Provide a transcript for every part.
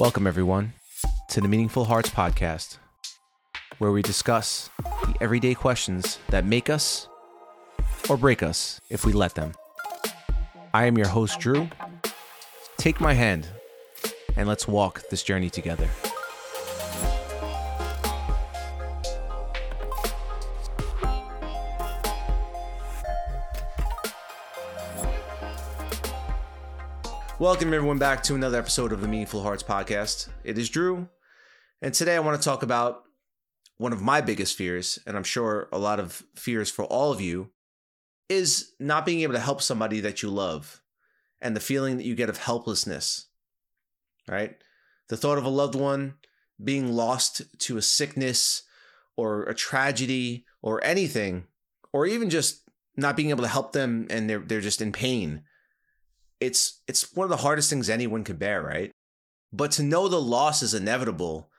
Welcome, everyone, to the Meaningful Hearts podcast, where we discuss the everyday questions that make us or break us if we let them. I am your host, Drew. Take my hand and let's walk this journey together. Welcome, everyone, back to another episode of the Meaningful Hearts podcast. It is Drew, and today I want to talk about one of my biggest fears, and I'm sure a lot of fears for all of you, is not being able to help somebody that you love and the feeling that you get of helplessness, right? The thought of a loved one being lost to a sickness or a tragedy or anything, or even just not being able to help them and they're, they're just in pain it's it's one of the hardest things anyone can bear, right? But to know the loss is inevitable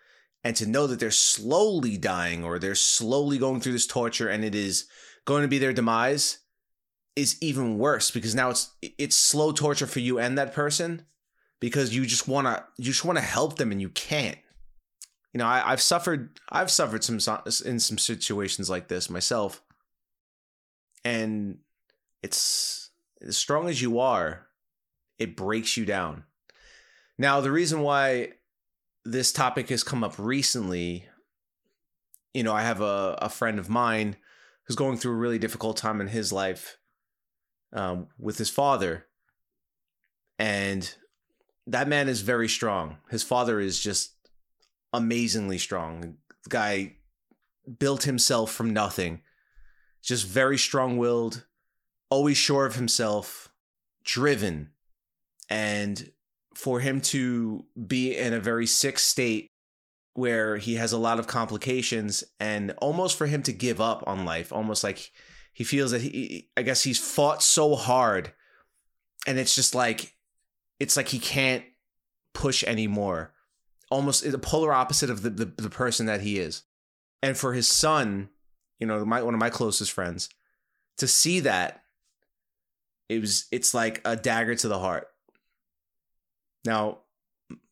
and to know that they're slowly dying or they're slowly going through this torture and it is going to be their demise is even worse because now it's it's slow torture for you and that person because you just want to you just want to help them and you can't you know I, have suffered i've suffered some in some situations like this myself and it's as strong as you are it breaks you down. Now, the reason why this topic has come up recently, you know, I have a, a friend of mine who's going through a really difficult time in his life um, with his father. And that man is very strong. His father is just amazingly strong. The guy built himself from nothing, just very strong willed, always sure of himself, driven, and for him to be in a very sick state where he has a lot of complications and almost for him to give up on life almost like he feels that he i guess he's fought so hard and it's just like it's like he can't push anymore. Almost the polar opposite of the, the, the person that he is. And for his son you know my one of my closest friends to see that it was it's like a dagger to the heart now,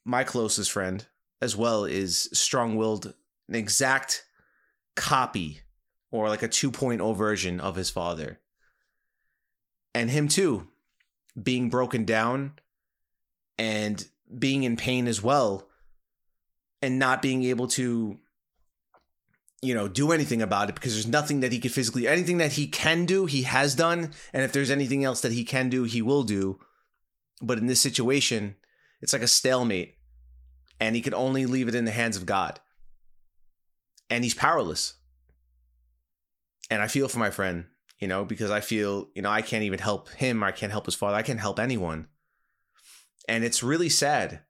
my closest friend as well is strong willed, an exact copy or like a 2.0 version of his father. And him too, being broken down and being in pain as well, and not being able to, you know, do anything about it because there's nothing that he could physically, anything that he can do, he has done. And if there's anything else that he can do, he will do. But in this situation, it's like a stalemate, and he can only leave it in the hands of God. And he's powerless. And I feel for my friend, you know, because I feel, you know, I can't even help him. I can't help his father. I can't help anyone. And it's really sad.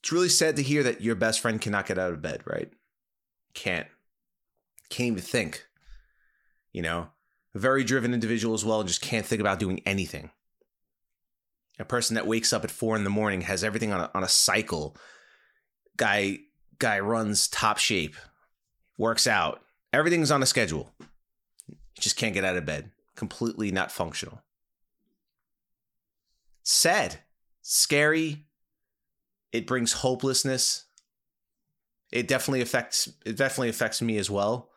It's really sad to hear that your best friend cannot get out of bed, right? Can't. Can't even think. You know, a very driven individual as well, and just can't think about doing anything a person that wakes up at four in the morning has everything on a, on a cycle. Guy guy runs top shape works out. Everything's on a schedule. He just can't get out of bed. Completely not functional. Sad. Scary. It brings hopelessness. It definitely affects it definitely affects me as well.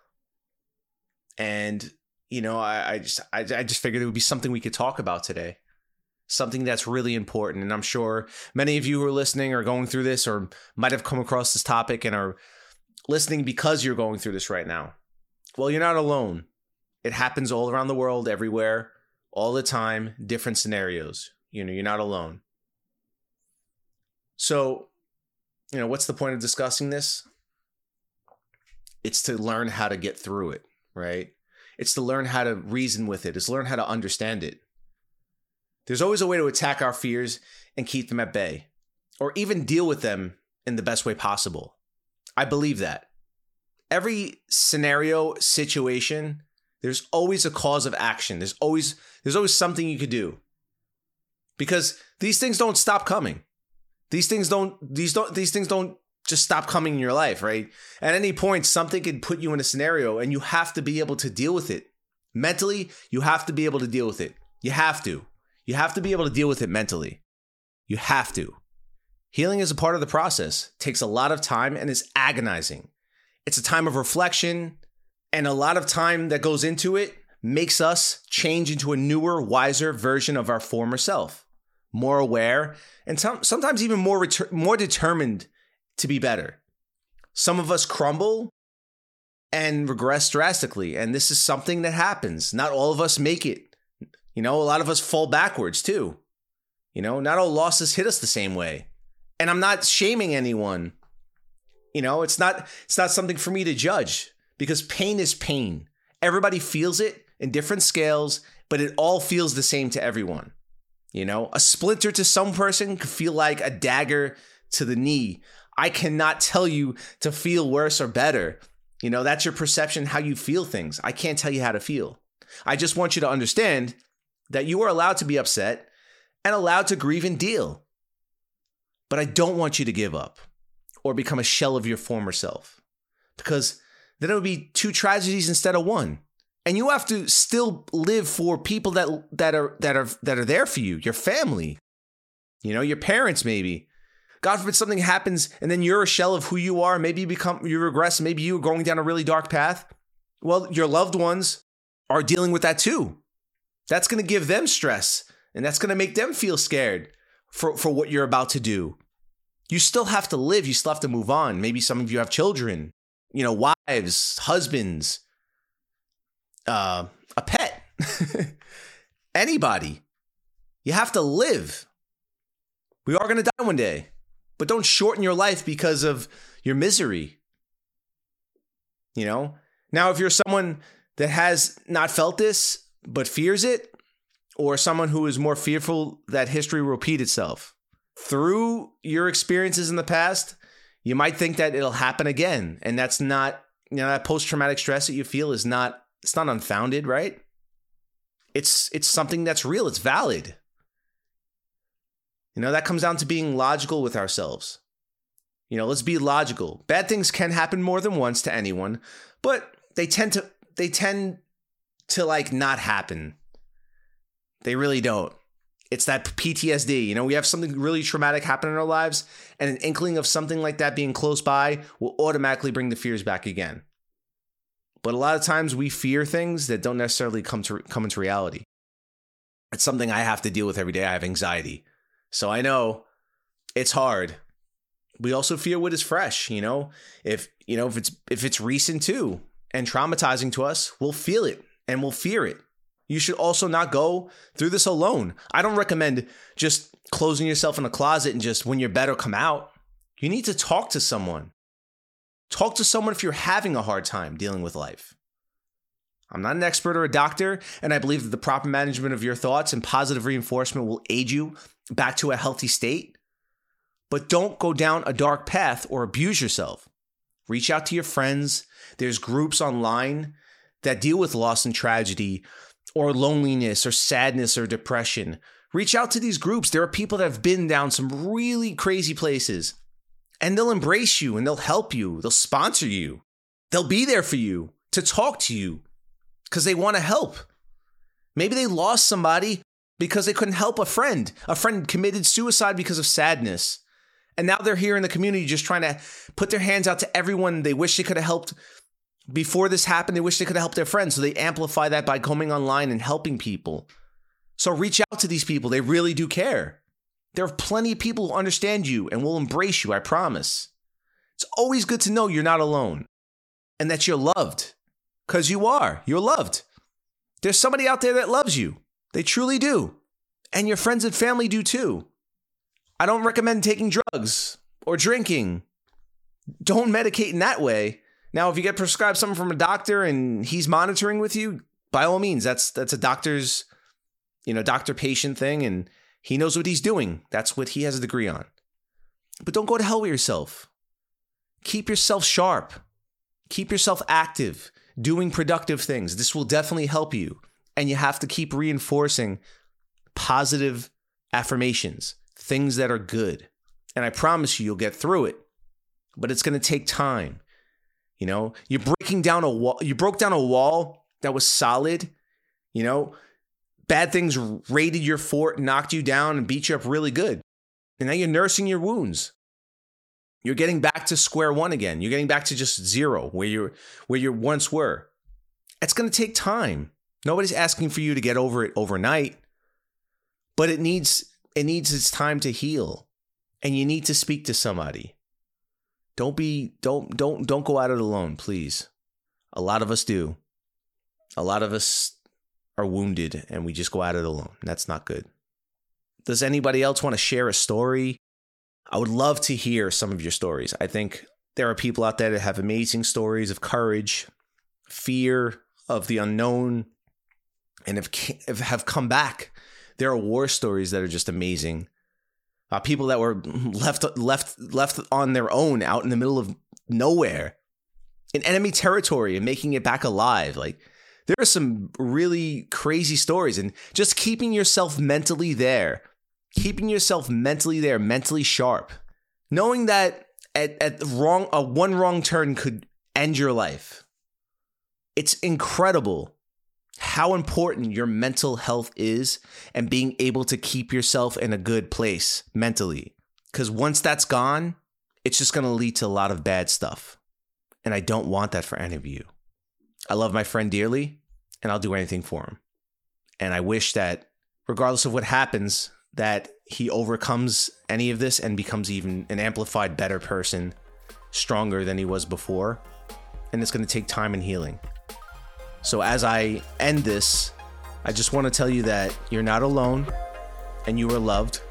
And you know i, I just I, I just figured it would be something we could talk about today something that's really important. And I'm sure many of you who are listening are going through this or might have come across this topic and are listening because you're going through this right now. Well, you're not alone. It happens all around the world, everywhere, all the time, different scenarios. You know, you're not alone. So, you know, what's the point of discussing this? It's to learn how to get through it, right? It's to learn how to reason with it. It's learn how to understand it. There's always a way to attack our fears and keep them at bay, or even deal with them in the best way possible. I believe that. Every scenario, situation, there's always a cause of action. There's always there's always something you could do. Because these things don't stop coming. These things don't these don't these things don't just stop coming in your life, right? At any point something could put you in a scenario and you have to be able to deal with it. Mentally, you have to be able to deal with it. You have to. You have to be able to deal with it mentally. You have to. Healing is a part of the process, takes a lot of time, and is agonizing. It's a time of reflection, and a lot of time that goes into it makes us change into a newer, wiser version of our former self, more aware, and sometimes even more, ret- more determined to be better. Some of us crumble and regress drastically, and this is something that happens. Not all of us make it. You know, a lot of us fall backwards too. You know, not all losses hit us the same way. And I'm not shaming anyone. You know, it's not it's not something for me to judge because pain is pain. Everybody feels it in different scales, but it all feels the same to everyone. You know, a splinter to some person could feel like a dagger to the knee. I cannot tell you to feel worse or better. You know, that's your perception, how you feel things. I can't tell you how to feel. I just want you to understand that you are allowed to be upset and allowed to grieve and deal. But I don't want you to give up or become a shell of your former self because then it would be two tragedies instead of one. And you have to still live for people that that are that are that are there for you, your family. You know, your parents maybe. God forbid something happens and then you're a shell of who you are, maybe you become you regress, maybe you are going down a really dark path. Well, your loved ones are dealing with that too. That's going to give them stress and that's going to make them feel scared for, for what you're about to do. You still have to live. You still have to move on. Maybe some of you have children, you know, wives, husbands, uh, a pet, anybody. You have to live. We are going to die one day, but don't shorten your life because of your misery. You know? Now, if you're someone that has not felt this but fears it, or someone who is more fearful that history repeat itself. Through your experiences in the past, you might think that it'll happen again. And that's not, you know, that post traumatic stress that you feel is not, it's not unfounded, right? It's, it's something that's real, it's valid. You know, that comes down to being logical with ourselves. You know, let's be logical. Bad things can happen more than once to anyone, but they tend to, they tend to like not happen they really don't. It's that PTSD. You know, we have something really traumatic happen in our lives, and an inkling of something like that being close by will automatically bring the fears back again. But a lot of times we fear things that don't necessarily come to come into reality. It's something I have to deal with every day. I have anxiety. So I know it's hard. We also fear what is fresh, you know? If, you know, if it's if it's recent too and traumatizing to us, we'll feel it and we'll fear it. You should also not go through this alone. I don't recommend just closing yourself in a closet and just when you're better come out. You need to talk to someone. Talk to someone if you're having a hard time dealing with life. I'm not an expert or a doctor, and I believe that the proper management of your thoughts and positive reinforcement will aid you back to a healthy state. But don't go down a dark path or abuse yourself. Reach out to your friends. There's groups online that deal with loss and tragedy or loneliness or sadness or depression, reach out to these groups. There are people that have been down some really crazy places and they'll embrace you and they'll help you. They'll sponsor you. They'll be there for you to talk to you because they want to help. Maybe they lost somebody because they couldn't help a friend. A friend committed suicide because of sadness. And now they're here in the community just trying to put their hands out to everyone they wish they could have helped before this happened, they wish they could have helped their friends. So they amplify that by coming online and helping people. So reach out to these people. They really do care. There are plenty of people who understand you and will embrace you, I promise. It's always good to know you're not alone and that you're loved because you are. You're loved. There's somebody out there that loves you. They truly do. And your friends and family do too. I don't recommend taking drugs or drinking. Don't medicate in that way now, if you get prescribed something from a doctor and he's monitoring with you, by all means, that's that's a doctor's, you know, doctor patient thing, and he knows what he's doing. That's what he has a degree on. But don't go to hell with yourself. Keep yourself sharp. Keep yourself active, doing productive things. This will definitely help you. And you have to keep reinforcing positive affirmations, things that are good. And I promise you, you'll get through it. But it's going to take time. You know, you're breaking down a wall. You broke down a wall that was solid. You know, bad things raided your fort, knocked you down, and beat you up really good. And now you're nursing your wounds. You're getting back to square one again. You're getting back to just zero where you where you once were. It's going to take time. Nobody's asking for you to get over it overnight, but it needs it needs its time to heal. And you need to speak to somebody. Don't be don't don't don't go at it alone, please. A lot of us do. A lot of us are wounded and we just go at it alone. That's not good. Does anybody else want to share a story? I would love to hear some of your stories. I think there are people out there that have amazing stories of courage, fear of the unknown, and have have come back. There are war stories that are just amazing. Uh, people that were left left left on their own out in the middle of nowhere in enemy territory and making it back alive. Like there are some really crazy stories, and just keeping yourself mentally there, keeping yourself mentally there, mentally sharp, knowing that at at wrong a one wrong turn could end your life. It's incredible how important your mental health is and being able to keep yourself in a good place mentally. Because once that's gone, it's just going to lead to a lot of bad stuff. And I don't want that for any of you. I love my friend dearly and I'll do anything for him. And I wish that, regardless of what happens, that he overcomes any of this and becomes even an amplified, better person, stronger than he was before. And it's going to take time and healing. So, as I end this, I just want to tell you that you're not alone and you are loved.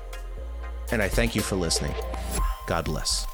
And I thank you for listening. God bless.